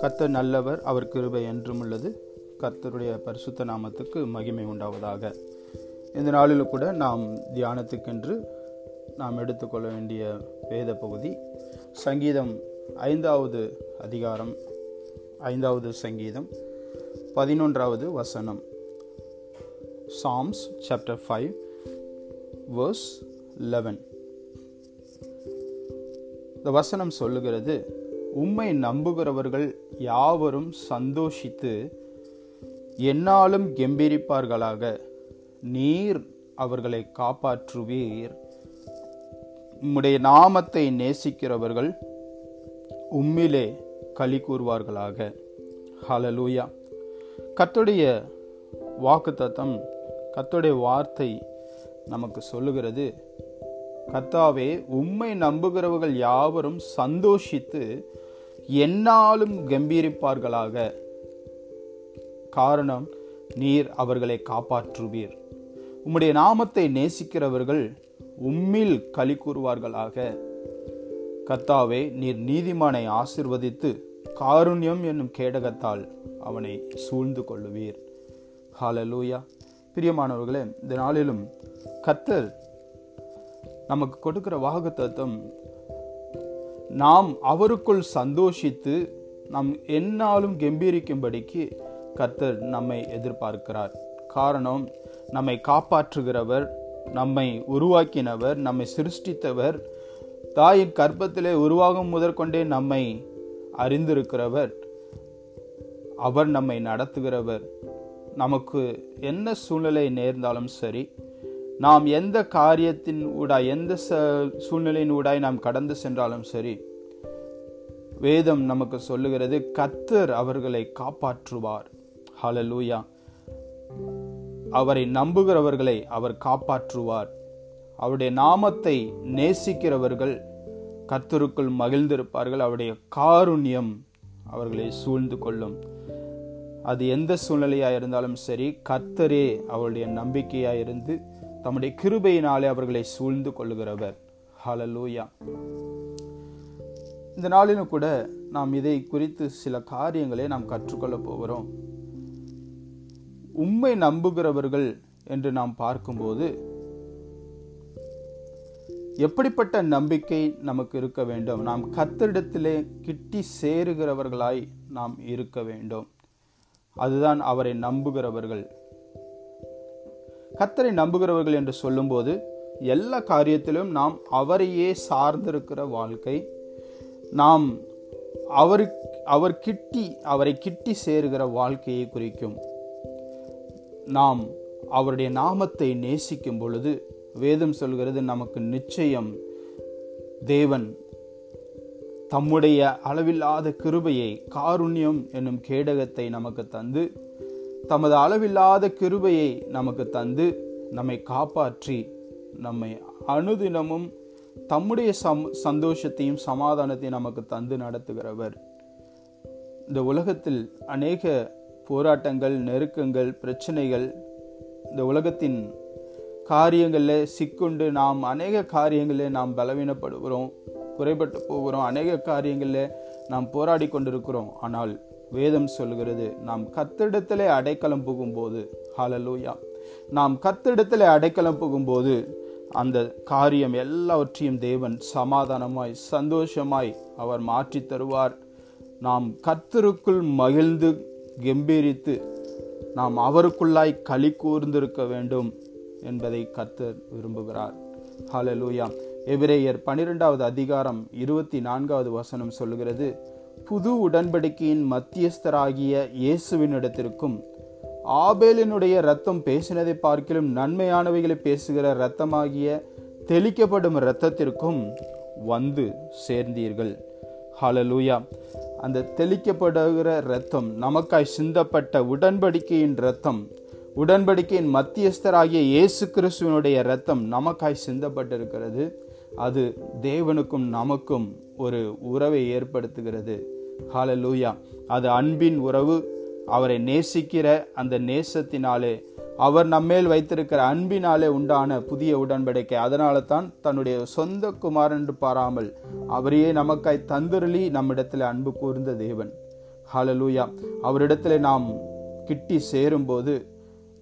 கர்த்தர் நல்லவர் அவர் கிருபை என்றும் உள்ளது. கர்த்தருடைய பரிசுத்த நாமத்துக்கு மகிமை உண்டாவதாக. இந்த நாளில் கூட நாம் தியானத்துக்கென்று நாம் எடுத்துக்கொள்ள வேண்டிய வேத பகுதி சங்கீதம் ஐந்தாவது அதிகாரம் ஐந்தாவது சங்கீதம் பதினொன்றாவது வசனம். Psalms chapter five verse eleven இந்த வசனம் சொல்லுகிறது உம்மை நம்புகிறவர்கள் யாவரும் சந்தோஷித்து என்னாலும் கெம்பீரிப்பார்களாக. நீர் அவர்களை காப்பாற்றுவீர். உம்முடைய நாமத்தை நேசிக்கிறவர்கள் உம்மிலே களி கூறுவார்களாக. ஹலலூயா கத்துடைய வாக்கு தத்தம் கத்துடைய வார்த்தை நமக்கு சொல்லுகிறது கத்தாவே உம்மை நம்புகிறவர்கள் யாவரும் சந்தோஷித்து என்னாலும் கம்பீரிப்பார்களாக. காரணம் நீர் அவர்களை காப்பாற்றுவீர். உம்முடைய நாமத்தை நேசிக்கிறவர்கள் உம்மில் களி கூறுவார்களாக. கத்தாவே நீர் நீதிமானை ஆசிர்வதித்து காருண்யம் என்னும் கேடகத்தால் அவனை சூழ்ந்து கொள்ளுவீர். ஹாலலூயா பிரியமானவர்களே இந்த நாளிலும் கத்தர் நமக்கு கொடுக்குற வாக்கு தத்துவம் நாம் அவருக்குள் சந்தோஷித்து நம் என்னாலும் கம்பீரிக்கும்படிக்கு கர்த்தர் நம்மை எதிர்பார்க்கிறார். காரணம் நம்மை காப்பாற்றுகிறவர் நம்மை உருவாக்கினவர் நம்மை சிருஷ்டித்தவர் தாயின் கர்ப்பத்திலே உருவாகும் முதற்கொண்டே நம்மை அறிந்திருக்கிறவர் அவர் நம்மை நடத்துகிறவர். நமக்கு என்ன சூழ்நிலை நேர்ந்தாலும் சரி நாம் எந்த காரியத்தின் ஊடாய் எந்த சூழ்நிலையின் ஊடாய் நாம் கடந்து சென்றாலும் சரி வேதம் நமக்கு சொல்லுகிறது கத்தர் அவர்களை காப்பாற்றுவார். ஹலலூயா அவரை நம்புகிறவர்களை அவர் காப்பாற்றுவார். அவருடைய நாமத்தை நேசிக்கிறவர்கள் கத்தருக்குள் மகிழ்ந்திருப்பார்கள். அவருடைய காருண்யம் அவர்களை சூழ்ந்து கொள்ளும். அது எந்த சூழ்நிலையாக இருந்தாலும் சரி கர்த்தரே அவருடைய நம்பிக்கையாக இருந்து தம்முடைய கிருபையினாலே அவர்களை சூழ்ந்து கொள்ளுகிறவர். ஹலலூயா இந்த நாளிலும் கூட நாம் இதை குறித்து சில காரியங்களை நாம் கற்றுக்கொள்ள போகிறோம். உண்மை நம்புகிறவர்கள் என்று நாம் பார்க்கும்போது எப்படிப்பட்ட நம்பிக்கை நமக்கு இருக்க வேண்டும்? நாம் கத்தரிடத்திலே கிட்டி சேருகிறவர்களாய் நாம் இருக்க வேண்டும். அதுதான் அவரை நம்புகிறவர்கள். கத்தரை நம்புகிறவர்கள் என்று சொல்லும்போது எல்லா காரியத்திலும் நாம் அவரையே சார்ந்திருக்கிற வாழ்க்கை நாம் அவர் அவர் கிட்டி அவரை கிட்டி சேருகிற வாழ்க்கையை குறிக்கும். நாம் அவருடைய நாமத்தை நேசிக்கும் பொழுது வேதம் சொல்கிறது நமக்கு நிச்சயம் தேவன் தம்முடைய அளவில்லாத கிருபையை காருண்யம் என்னும் கேடகத்தை நமக்கு தந்து தமது அளவில்லாத கிருபையை நமக்கு தந்து நம்மை காப்பாற்றி நம்மை அனுதினமும் தம்முடைய சம் சந்தோஷத்தையும் சமாதானத்தையும் நமக்கு தந்து நடத்துகிறவர். இந்த உலகத்தில் அநேக போராட்டங்கள் நெருக்கங்கள் பிரச்சனைகள் இந்த உலகத்தின் காரியங்களில் சிக்குண்டு நாம் அநேக காரியங்களில் நாம் பலவீனப்படுகிறோம் குறைபட்டு போகிறோம் அநேக காரியங்களில் நாம் போராடி கொண்டிருக்கிறோம். ஆனால் வேதம் சொல்கிறது நாம் கத்திடத்திலே அடைக்கலம் புகும்போது ஹாலலூயா நாம் கத்திடத்திலே அடைக்கலம் புகும்போது அந்த காரியம் எல்லாவற்றையும் தேவன் சமாதானமாய் சந்தோஷமாய் அவர் மாற்றி தருவார். நாம் கத்தருக்குள் மகிழ்ந்து கம்பீரித்து நாம் அவருக்குள்ளாய் களி கூர்ந்திருக்க வேண்டும் என்பதை கத்தர் விரும்புகிறார். ஹலலூயா எபிரேயர் பனிரெண்டாவது அதிகாரம் இருபத்தி நான்காவது வசனம் சொல்கிறது புது உடன்படிக்கையின் மத்தியஸ்தராகிய இயேசுவினிடத்திற்கும் ஆபேலினுடைய ரத்தம் பேசினதை பார்க்கிலும் நன்மையானவைகளை பேசுகிற இரத்தமாகிய தெளிக்கப்படும் இரத்தத்திற்கும் வந்து சேர்ந்தீர்கள். ஹலலூயா அந்த தெளிக்கப்படுகிற இரத்தம் நமக்காய் சிந்தப்பட்ட உடன்படிக்கையின் இரத்தம் உடன்படிக்கையின் மத்தியஸ்தராகிய இயேசு கிறிஸ்துவனுடைய இரத்தம் நமக்காய் சிந்தப்பட்டிருக்கிறது. அது தேவனுக்கும் நமக்கும் ஒரு உறவை ஏற்படுத்துகிறது. ஹாலலூயா அது அன்பின் உறவு. அவரை நேசிக்கிற அந்த நேசத்தினாலே அவர் நம்மேல் வைத்திருக்கிற அன்பினாலே உண்டான புதிய உடன்படிக்கை. அதனால தான் தன்னுடைய சொந்த குமாரன் பாராமல் அவரையே நமக்காய் தந்துருளி நம்மிடத்தில் அன்பு கூர்ந்த தேவன். ஹalleluya. அவரிடத்தில் நாம் கிட்டி சேரும்போது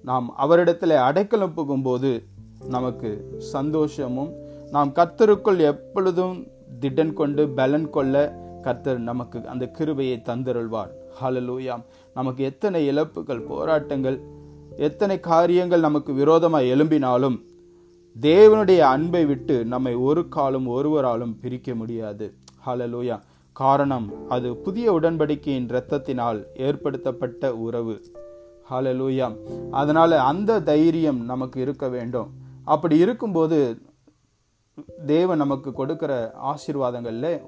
நாம் அவரிடத்தில் அடைக்கலம் புகும்போது நமக்கு சந்தோஷமும் நாம் கத்தருக்குள் எப்பொழுதும் திடன் கொண்டு பலன் கொள்ள கத்தர் நமக்கு அந்த கிருபையை தந்தருள்வார். ஹலலூயாம் நமக்கு எத்தனை இழப்புகள் போராட்டங்கள் எத்தனை காரியங்கள் நமக்கு விரோதமாக எழும்பினாலும் தேவனுடைய அன்பை விட்டு நம்மை ஒரு காலம் ஒருவராலும் பிரிக்க முடியாது. ஹலலூயா காரணம் அது புதிய உடன்படிக்கையின் இரத்தத்தினால் ஏற்படுத்தப்பட்ட உறவு. ஹalleluya அதனால அந்த தைரியம் நமக்கு இருக்க வேண்டும். அப்படி இருக்கும்போது தேவன் நமக்கு கொடுக்கிற ஆசீர்வாதங்களில்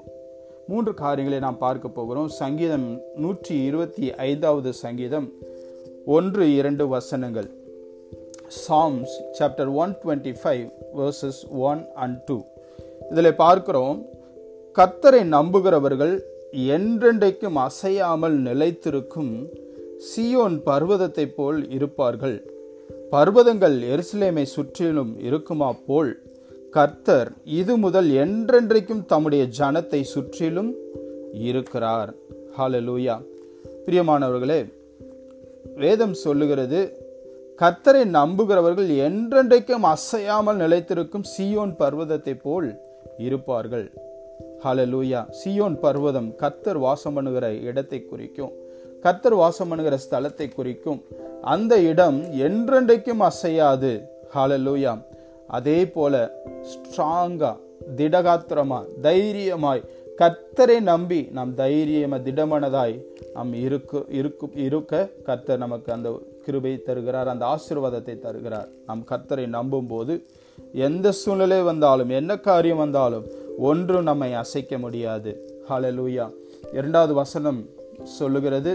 மூன்று காரியங்களை நாம் பார்க்க போகிறோம். சங்கீதம் நூற்றி இருபத்தி ஐந்தாவது சங்கீதம். ஒன்று இரண்டு வசனங்கள். Psalms chapter one twenty five verses one and two இதில் பார்க்கிறோம் கத்தரை நம்புகிறவர்கள் என்றென்றைக்கும் அசையாமல் நிலைத்திருக்கும் சியோன் பர்வதத்தை போல் இருப்பார்கள். பர்வதங்கள் எருசலேமை சுற்றிலும் இருக்குமா போல் கர்த்தர் இது முதல் என்றென்றைக்கும் தம்முடைய ஜனத்தை சுற்றிலும் இருக்கிறார். ஹாலலூயா பிரியமானவர்களே வேதம் சொல்லுகிறது கர்த்தரை நம்புகிறவர்கள் என்றென்றைக்கும் அசையாமல் நிலைத்திருக்கும் சியோன் பர்வதத்தை போல் இருப்பார்கள். ஹலலூயா சியோன் பர்வதம் கர்த்தர் வாசம் பண்ணுகிற இடத்தை குறிக்கும் கர்த்தர் வாசம் பண்ணுகிற ஸ்தலத்தை குறிக்கும். அந்த இடம் என்றென்றைக்கும் அசையாது. ஹலலூயா அதே போல ஸ்ட்ராங்கா திடகாத்திரமா தைரியமாய் கர்த்தரை நம்பி நாம் தைரியமாக திடமனதாய் நாம் இருக்கு இருக்கும் இருக்க கர்த்தர் நமக்கு அந்த கிருபை தருகிறார் அந்த ஆசீர்வாதத்தை தருகிறார். நாம் கர்த்தரை நம்பும் போது எந்த சூழ்நிலை வந்தாலும் என்ன காரியம் வந்தாலும் ஒன்றும் நம்மை அசைக்க முடியாது. ஹலலூயா இரண்டாவது வசனம் சொல்லுகிறது.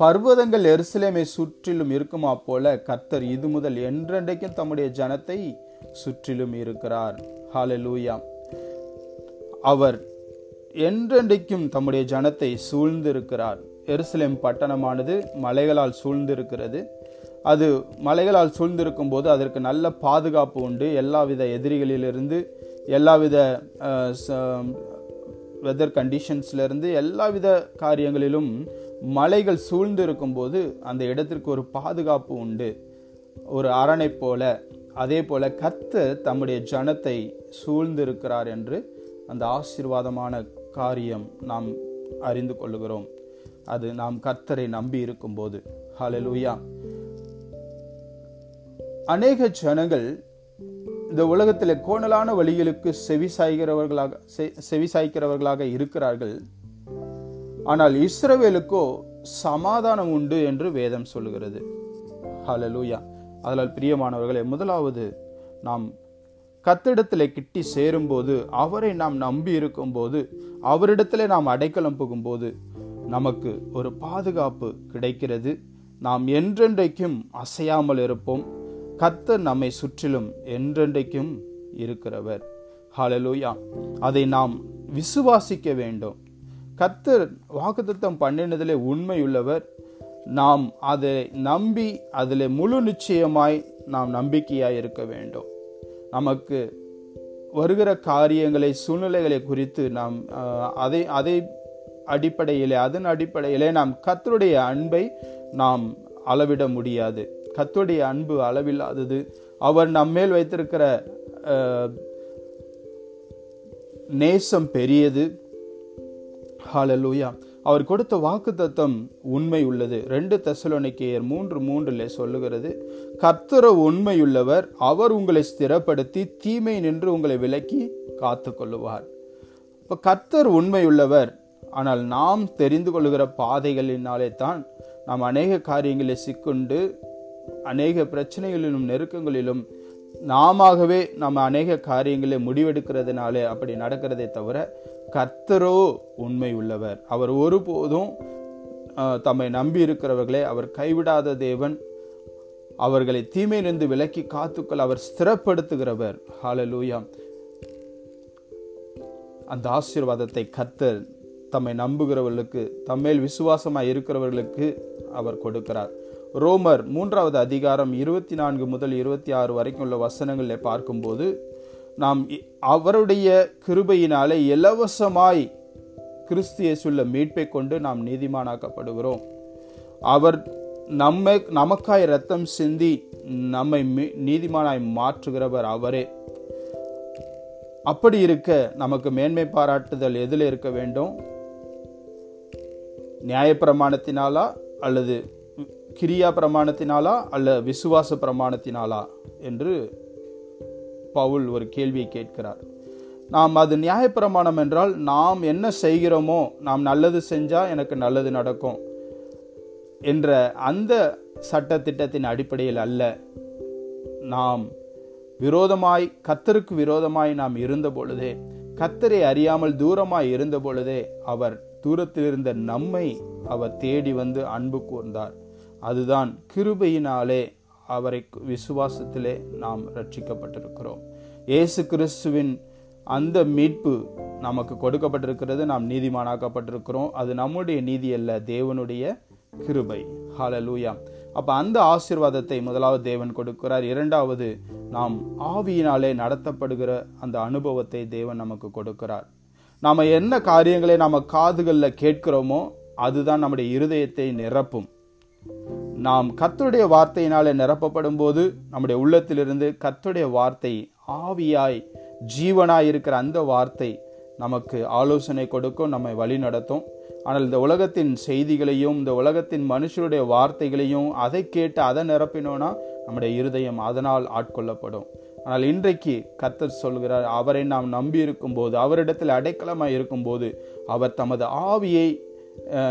பர்வதங்கள் எருசலேமை சுற்றிலும் இருக்குமா போல கர்த்தர் இது முதல் என்றென்றைக்கும் தம்முடைய ஜனத்தை சுற்றிலும் இருக்கிறார். ஹாலலூயா அவர் என்றென்றைக்கும் தம்முடைய ஜனத்தை சூழ்ந்திருக்கிறார். எருசலேம் பட்டணமானது மலைகளால் சூழ்ந்திருக்கிறது. அது மலைகளால் சூழ்ந்திருக்கும் போது அதற்கு நல்ல பாதுகாப்பு உண்டு. எல்லாவித எதிரிகளிலிருந்து எல்லாவித வெதர் கண்டிஷன்ஸ்லேருந்து எல்லாவித காரியங்களிலும் மலைகள் சூழ்ந்து இருக்கும்போது அந்த இடத்திற்கு ஒரு பாதுகாப்பு உண்டு. ஒரு அரணை போல அதே போல கத்து தம்முடைய ஜனத்தை சூழ்ந்திருக்கிறார் என்று அந்த ஆசீர்வாதமான காரியம் நாம் அறிந்து கொள்ளுகிறோம். அது நாம் கர்த்தரை நம்பி இருக்கும்போது. ஹலலூயா அநேக ஜனங்கள் இந்த உலகத்தில் கோணலான வழிகளுக்கு செவி சாய்கிறவர்களாக செவி சாய்க்கிறவர்களாக இருக்கிறார்கள். ஆனால் இஸ்ரவேலுக்கோ சமாதானம் உண்டு என்று வேதம் சொல்லுகிறது. ஹலலூயா அதனால் பிரியமானவர்களே முதலாவது நாம் கத்திடத்தில் கிட்டி சேரும்போது அவரை நாம் நம்பி இருக்கும்போது அவரிடத்தில் நாம் அடைக்கலம் புகும்போது நமக்கு ஒரு பாதுகாப்பு கிடைக்கிறது. நாம் என்றென்றைக்கும் அசையாமல் இருப்போம். கத்த நம்மை சுற்றிலும் என்றென்றைக்கும் இருக்கிறவர். ஹலலூயா அதை நாம் விசுவாசிக்க வேண்டும். கத்தர் வாக்குத்தத்தம் பண்ணினதிலே உண்மையுள்ளவர். நாம் அதை நம்பி அதில் முழு நிச்சயமாய் நாம் நம்பிக்கையாய் இருக்க வேண்டும். நமக்கு வருகிற காரியங்களை சூழ்நிலைகளை குறித்து நாம் அதை அதை அடிப்படையிலே அதன் அடிப்படையிலே நாம் கத்தருடைய அன்பை நாம் அளவிட முடியாது. கத்துடைய அன்பு அளவில்லாதது. அவர் நம்மேல் வைத்திருக்கிற நேசம் பெரியது. ஹாலலூயா அவர் கொடுத்த வாக்கு தத்தம் உண்மை உள்ளது ரெண்டு தசலோனிக்கையர் மூன்று மூன்றில் சொல்லுகிறது கர்த்தர உண்மையுள்ளவர் அவர் உங்களை ஸ்திரப்படுத்தி தீமை நின்று உங்களை விலக்கி காத்து கொள்ளுவார் இப்போ கர்த்தர் உண்மையுள்ளவர் ஆனால் நாம் தெரிந்து கொள்கிற பாதைகளினாலே தான் நாம் அநேக காரியங்களை சிக்குண்டு அநேக பிரச்சனைகளிலும் நெருக்கங்களிலும் நாமவே நம்ம அநேக காரியங்களை முடிவெடுக்கிறதுனால அப்படி நடக்கிறதே தவிர கர்த்தரோ உண்மை உள்ளவர். அவர் ஒருபோதும் தம்மை நம்பி இருக்கிறவர்களே அவர் கைவிடாத தேவன். அவர்களை தீமையிலிருந்து விலக்கி காத்துக்கள் அவர் ஸ்திரப்படுத்துகிறவர். ஹாலலூயா அந்த ஆசீர்வாதத்தை கர்த்தர் தம்மை நம்புகிறவர்களுக்கு தம்மேல் விசுவாசமாக இருக்கிறவர்களுக்கு அவர் கொடுக்கிறார். ரோமர் மூன்றாவது அதிகாரம் இருபத்தி நான்கு முதல் இருபத்தி ஆறு வரைக்கும் உள்ள வசனங்களில் பார்க்கும்போது நாம் அவருடைய கிருபையினாலே இலவசமாய் கிறிஸ்து இயேசுள்ள மீட்பை கொண்டு நாம் நீதிமானாக்கப்படுகிறோம். அவர் நம்மை நமக்காய் ரத்தம் சிந்தி நம்மை மீ- நீதிமானாய் மாற்றுகிறவர் அவரே. அப்படி இருக்க நமக்கு மேன்மை பாராட்டுதல் எதில் இருக்க வேண்டும்? நியாயப்பிரமாணத்தினாலா அல்லது கிரியா பிரமாணத்தினாலா அல்ல விசுவாச பிரமாணத்தினாலா என்று பவுல் ஒரு கேள்வியை கேட்கிறார். நாம் அது நியாயப்பிரமாணம் என்றால் நாம் என்ன செய்கிறோமோ நாம் நல்லது செஞ்சால் எனக்கு நல்லது நடக்கும் என்ற அந்த சட்ட திட்டத்தின் அடிப்படையில் அல்ல. நாம் விரோதமாய் கத்தருக்கு விரோதமாய் நாம் இருந்த பொழுதே கத்தரை அறியாமல் தூரமாய் இருந்த பொழுதே அவர் தூரத்தில் இருந்த நம்மை அவர் தேடி வந்து அன்பு கூர்ந்தார். அதுதான் கிருபையினாலே அவரை விசுவாசத்திலே நாம் ரட்சிக்கப்பட்டிருக்கிறோம் இயேசு கிறிஸ்துவின் அந்த மீட்பு நமக்கு கொடுக்கப்பட்டிருக்கிறது. நாம் நீதிமானாக்கப்பட்டிருக்கிறோம். அது நம்முடைய நீதி அல்ல தேவனுடைய கிருபை. ஹalleluya அப்போ அந்த ஆசீர்வாதத்தை முதலாவது தேவன் கொடுக்கிறார். இரண்டாவது நாம் ஆவியினாலே நடத்தப்படுகிற அந்த அனுபவத்தை தேவன் நமக்கு கொடுக்கிறார். நாம் என்ன காரியங்களை நாம் காதுகளில் கேட்கிறோமோ அதுதான் நம்முடைய இருதயத்தை நிரப்பும். நாம் கத்துடைய வார்த்தையினாலே நிரப்பப்படும் போது நம்முடைய உள்ளத்திலிருந்து கத்துடைய வார்த்தை ஆவியாய் ஜீவனாய் இருக்கிற அந்த வார்த்தை நமக்கு ஆலோசனை கொடுக்கும் நம்மை வழி நடத்தும். ஆனால் இந்த உலகத்தின் செய்திகளையும் இந்த உலகத்தின் மனுஷருடைய வார்த்தைகளையும் அதை கேட்டு அதை நிரப்பினோன்னா நம்முடைய இருதயம் அதனால் ஆட்கொள்ளப்படும். ஆனால் இன்றைக்கு கத்தர் சொல்கிறார் அவரை நாம் நம்பி இருக்கும்போது அவரிடத்தில் அடைக்கலமாக இருக்கும்போது அவர் தமது ஆவியை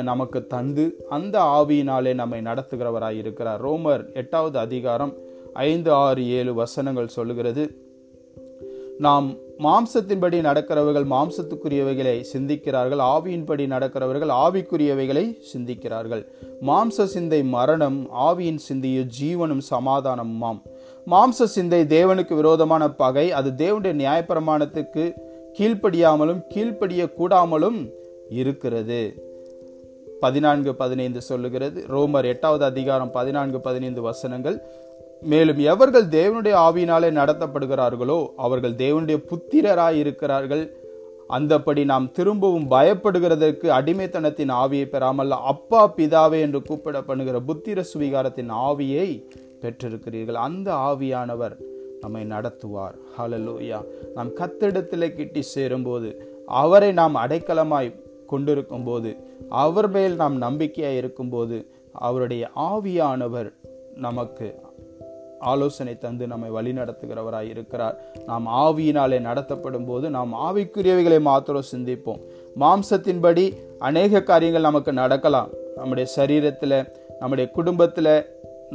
நமக்கு தந்து அந்த ஆவியினாலே நம்மை நடத்துகிறவராய் இருக்கிறார். ரோமர் எட்டாவது அதிகாரம் ஐந்து ஆறு ஏழு வசனங்கள் சொல்லுகிறது. நாம் மாம்சத்தின்படி நடக்கிறவர்கள் மாம்சத்துக்குரியவைகளை சிந்திக்கிறார்கள். ஆவியின்படி நடக்கிறவர்கள் ஆவிக்குரியவைகளை சிந்திக்கிறார்கள். மாம்ச சிந்தை மரணம் ஆவியின் சிந்தையோ ஜீவனும் சமாதானமுமாம். மாம்ச சிந்தை தேவனுக்கு விரோதமான பகை. அது தேவனுடைய நியாயப்பிரமாணத்துக்கு கீழ்ப்படியாமலும் கீழ்ப்படிய கூடாமலும் இருக்கிறது. பதினான்கு பதினைந்து சொல்லுகிறது. ரோமர் எட்டாவது அதிகாரம் பதினான்கு பதினைந்து வசனங்கள். மேலும் எவர்கள் தேவனுடைய ஆவியினாலே நடத்தப்படுகிறார்களோ அவர்கள் தேவனுடைய புத்திரராய் இருக்கிறார்கள். அந்தப்படி நாம் திரும்பவும் பயப்படுகிறதற்கு அடிமைத்தனத்தின் ஆவியை பெறாமல் அப்பா பிதாவே என்று கூப்பிடப்படுகிற புத்திர சுவீகாரத்தின் ஆவியை பெற்றிருக்கிறீர்கள். அந்த ஆவியானவர் நம்மை நடத்துவார். ஹலலோயா நாம் கத்திடத்தில் கிட்டி சேரும்போது அவரை நாம் அடைக்கலமாய் கொண்டிருக்கும் போது அவர் மேல் நாம் நம்பிக்கையாக இருக்கும்போது அவருடைய ஆவியானவர் நமக்கு ஆலோசனை தந்து நம்மை வழி நடத்துகிறவராய் இருக்கிறார். நாம் ஆவியினாலே நடத்தப்படும் போது நாம் ஆவிக்குரியவைகளை மாத்திரம் சிந்திப்போம். மாம்சத்தின்படி அநேக காரியங்கள் நமக்கு நடக்கலாம். நம்முடைய சரீரத்தில் நம்முடைய குடும்பத்தில்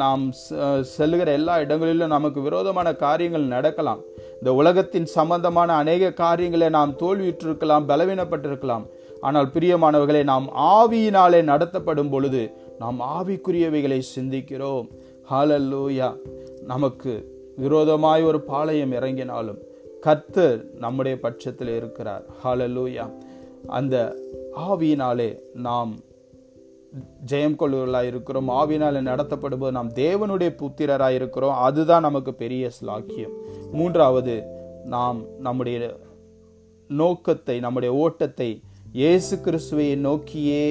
நாம் செல்கிற செல்லுகிற எல்லா இடங்களிலும் நமக்கு விரோதமான காரியங்கள் நடக்கலாம். இந்த உலகத்தின் சம்பந்தமான அநேக காரியங்களை நாம் தோல்வியுற்றிருக்கலாம் பலவீனப்பட்டிருக்கலாம். ஆனால் பிரியமானவர்களை நாம் ஆவியினாலே நடத்தப்படும் பொழுது நாம் ஆவிக்குரியவைகளை சிந்திக்கிறோம். ஹாலல்லூயா நமக்கு விரோதமாய் ஒரு பாளையம் இறங்கினாலும் கர்த்தர் நம்முடைய பட்சத்தில் இருக்கிறார். ஹாலல்லூயா அந்த ஆவியினாலே நாம் ஜெயம் கொள்ளுவர்களாக இருக்கிறோம். ஆவினால் நடத்தப்படும்போது நாம் தேவனுடைய புத்திரராக இருக்கிறோம். அதுதான் நமக்கு பெரிய ஸ்லாக்கியம். மூன்றாவது நாம் நம்முடைய நோக்கத்தை நம்முடைய ஓட்டத்தை இயேசு கிறிஸ்துவை நோக்கியே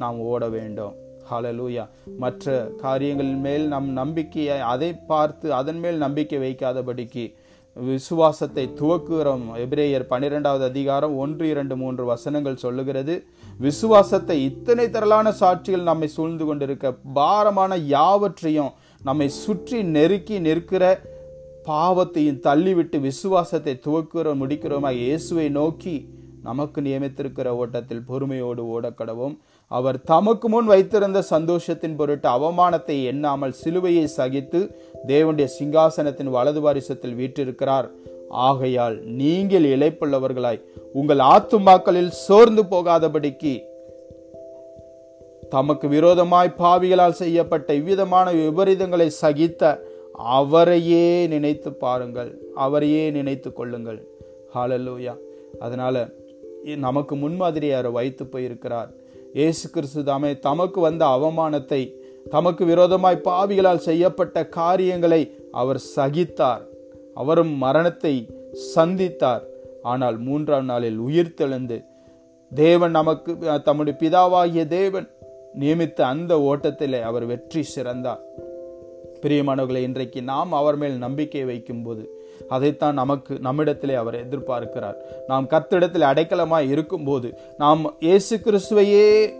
நாம் ஓட வேண்டும். ஹலலூயா மற்ற காரியங்களின் மேல் நம் நம்பிக்கையை அதை பார்த்து அதன் மேல் நம்பிக்கை வைக்காதபடிக்கு விசுவாசத்தை துவக்குகிறோம். எபிரேயர் பன்னிரெண்டாவது அதிகாரம் ஒன்று இரண்டு மூன்று வசனங்கள் சொல்லுகிறது. விசுவாசத்தை இத்தனை திரளான சாட்சிகள் நம்மை சூழ்ந்து கொண்டிருக்க பாரமான யாவற்றையும் நம்மை சுற்றி நெருக்கி நிற்கிற பாவத்தையும் தள்ளிவிட்டு விசுவாசத்தை துவக்குகிறோம் முடிக்கிறோமா இயேசுவை நோக்கி நமக்கு நியமித்திருக்கிற ஓட்டத்தில் பொறுமையோடு ஓடக்கடவும் அவர் தமக்கு முன் வைத்திருந்த சந்தோஷத்தின் பொருட்டு அவமானத்தை எண்ணாமல் சிலுவையை சகித்து தேவனுடைய சிங்காசனத்தின் வலது வாரிசத்தில் வீற்றிருக்கிறார். ஆகையால் நீங்கள் இழைப்புள்ளவர்களாய் உங்கள் ஆத்துமாக்களில் சோர்ந்து போகாதபடிக்கு தமக்கு விரோதமாய் பாவிகளால் செய்யப்பட்ட இவ்விதமான விபரீதங்களை சகித்த அவரையே நினைத்து பாருங்கள். அவரையே நினைத்து கொள்ளுங்கள். ஹalleluya அதனால நமக்கு முன்மாதிரி அவர் வைத்து போயிருக்கிறார். இயேசு கிறிஸ்து தாமே தமக்கு வந்த அவமானத்தை தமக்கு விரோதமாய் பாவிகளால் செய்யப்பட்ட காரியங்களை அவர் சகித்தார். அவரும் மரணத்தை சந்தித்தார். ஆனால் மூன்றாம் நாளில் உயிர் தெழுந்து தேவன் நமக்கு தம்முடைய பிதாவாகிய தேவன் நியமித்த அந்த ஓட்டத்திலே அவர் வெற்றி சிறந்தார். பிரியமானவர்களை இன்றைக்கு நாம் அவர் மேல் நம்பிக்கை வைக்கும்போது அதைத்தான் நமக்கு நம்மிடத்திலே அவர் எதிர்பார்க்கிறார். நாம் கத்திடத்தில் அடைக்கலமாய் இருக்கும்போது நாம் இயேசு கிறிஸ்துவையே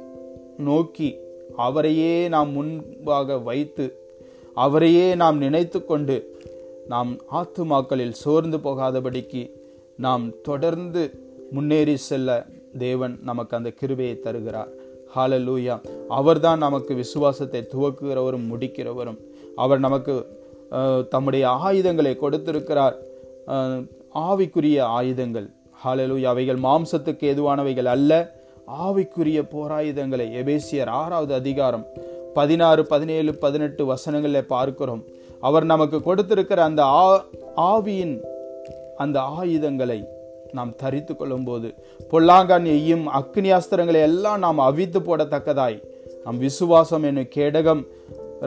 நோக்கி அவரையே நாம் முன்பாக வைத்து அவரையே நாம் நினைத்து கொண்டு நாம் ஆத்துமாக்களில் சோர்ந்து போகாதபடிக்கு நாம் தொடர்ந்து முன்னேறி செல்ல தேவன் நமக்கு அந்த கிருபையை தருகிறார். ஹாலலூயா அவர்தான் நமக்கு விசுவாசத்தை துவக்குகிறவரும் முடிக்கிறவரும். அவர் நமக்கு தம்முடைய ஆயுதங்களை கொடுத்திருக்கிறார். ஆவிக்குரிய ஆயுதங்கள். ஹாலலூயா அவைகள் மாம்சத்துக்கு எதுவானவைகள் அல்ல. ஆவிக்குரிய போராயுதங்களை. எபேசியர் ஆறாவது அதிகாரம் பதினாறு பதினேழு பதினெட்டு வசனங்களில் பார்க்கிறோம். அவர் நமக்கு கொடுத்திருக்கிற அந்த ஆ ஆவியின் அந்த ஆயுதங்களை நாம் தரித்து கொள்ளும்போது பொல்லாங்கான் எய்யும் அக்னியாஸ்திரங்களை எல்லாம் நாம் அவித்து போடத்தக்கதாய். நம் விசுவாசம் என்னும் கேடகம்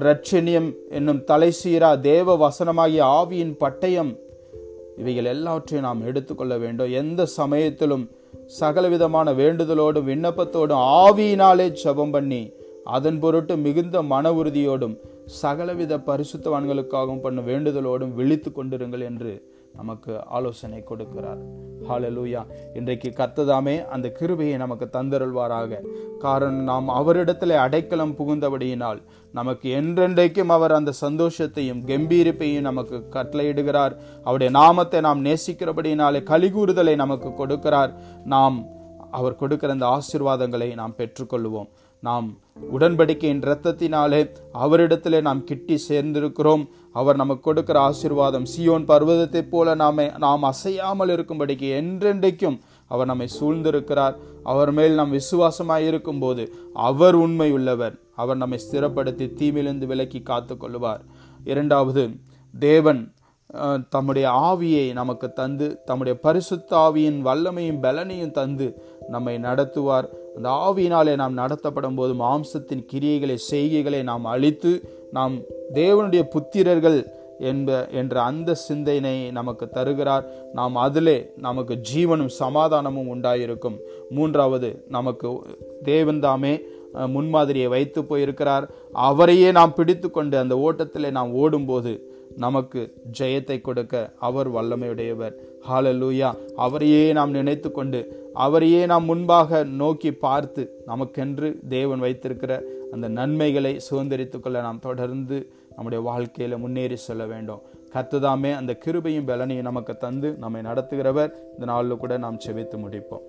ரட்சணியம் என்னும் தலைசீரா தேவ வசனமாகிய ஆவியின் பட்டயம். இவைகள் எல்லாவற்றையும் நாம் எடுத்துக்கொள்ள வேண்டும். எந்த சமயத்திலும் சகலவிதமான வேண்டுதலோடும் விண்ணப்பத்தோடும் ஆவியினாலே ஜபம் பண்ணி அதன் பொருட்டு மிகுந்த மன உறுதியோடும் சகலவித பரிசுத்தவான்களுக்காகவும் பண்ண வேண்டுதலோடும் விழித்து கொண்டிருங்கள் என்று நமக்கு ஆலோசனை கொடுக்கிறார். ஹாலலூயா இன்றைக்கு கத்ததாமே அந்த கிருபையை நமக்கு தந்தருள்வாராக. காரணம் நாம் அவரிடத்தில் அடைக்கலம் புகுந்தபடியினால் நமக்கு என்றென்றைக்கும் அவர் அந்த சந்தோஷத்தையும் கம்பீரிப்பையும் நமக்கு கட்டளையிடுகிறார். அவருடைய நாமத்தை நாம் நேசிக்கிறபடியினாலே கலிகூறுதலை நமக்கு கொடுக்கிறார். நாம் அவர் கொடுக்கிற அந்த ஆசிர்வாதங்களை நாம் பெற்றுக்கொள்வோம். நாம் உடன்படிக்கையின் இரத்தத்தினாலே அவரிடத்திலே நாம் கிட்டி சேர்ந்திருக்கிறோம். அவர் நமக்கு கொடுக்கிற ஆசிர்வாதம் சியோன் பர்வதத்தை போல நாம நாம் அசையாமல் இருக்கும்படிக்கு என்றென்றைக்கும் அவர் நம்மை சூழ்ந்திருக்கிறார். அவர் மேல் நாம் விசுவாசமாய் இருக்கும் போது அவர் உண்மை உள்ளவர். அவர் நம்மை ஸ்திரப்படுத்தி தீமிலிருந்து விலக்கி காத்து இரண்டாவது தேவன் தம்முடைய ஆவியை நமக்கு தந்து தம்முடைய பரிசுத்த ஆவியின் வல்லமையும் பலனையும் தந்து நம்மை நடத்துவார். அந்த ஆவியினாலே நாம் நடத்தப்படும் போது மாம்சத்தின் கிரியைகளை செய்கைகளை நாம் அழித்து நாம் தேவனுடைய புத்திரர்கள் என்ப என்ற அந்த சிந்தனை நமக்கு தருகிறார். நாம் அதிலே நமக்கு ஜீவனும் சமாதானமும் உண்டாயிருக்கும். மூன்றாவது நமக்கு தேவன்தாமே முன்மாதிரியை வைத்து போயிருக்கிறார். அவரையே நாம் பிடித்து கொண்டு அந்த ஓட்டத்திலே நாம் ஓடும்போது நமக்கு ஜெயத்தை கொடுக்க அவர் வல்லமையுடையவர். ஹாலலூயா அவரையே நாம் நினைத்து கொண்டு அவரையே நாம் முன்பாக நோக்கி பார்த்து நமக்கென்று தேவன் வைத்திருக்கிற அந்த நன்மைகளை சுதந்திரித்து கொள்ள நாம் தொடர்ந்து நம்முடைய வாழ்க்கையில் முன்னேறி செல்ல வேண்டும். கத்துதாமே அந்த கிருபையும் பலனையும் நமக்கு தந்து நம்மை நடத்துகிறவர். இந்த நாளில் கூட நாம் செவித்து முடிப்போம்.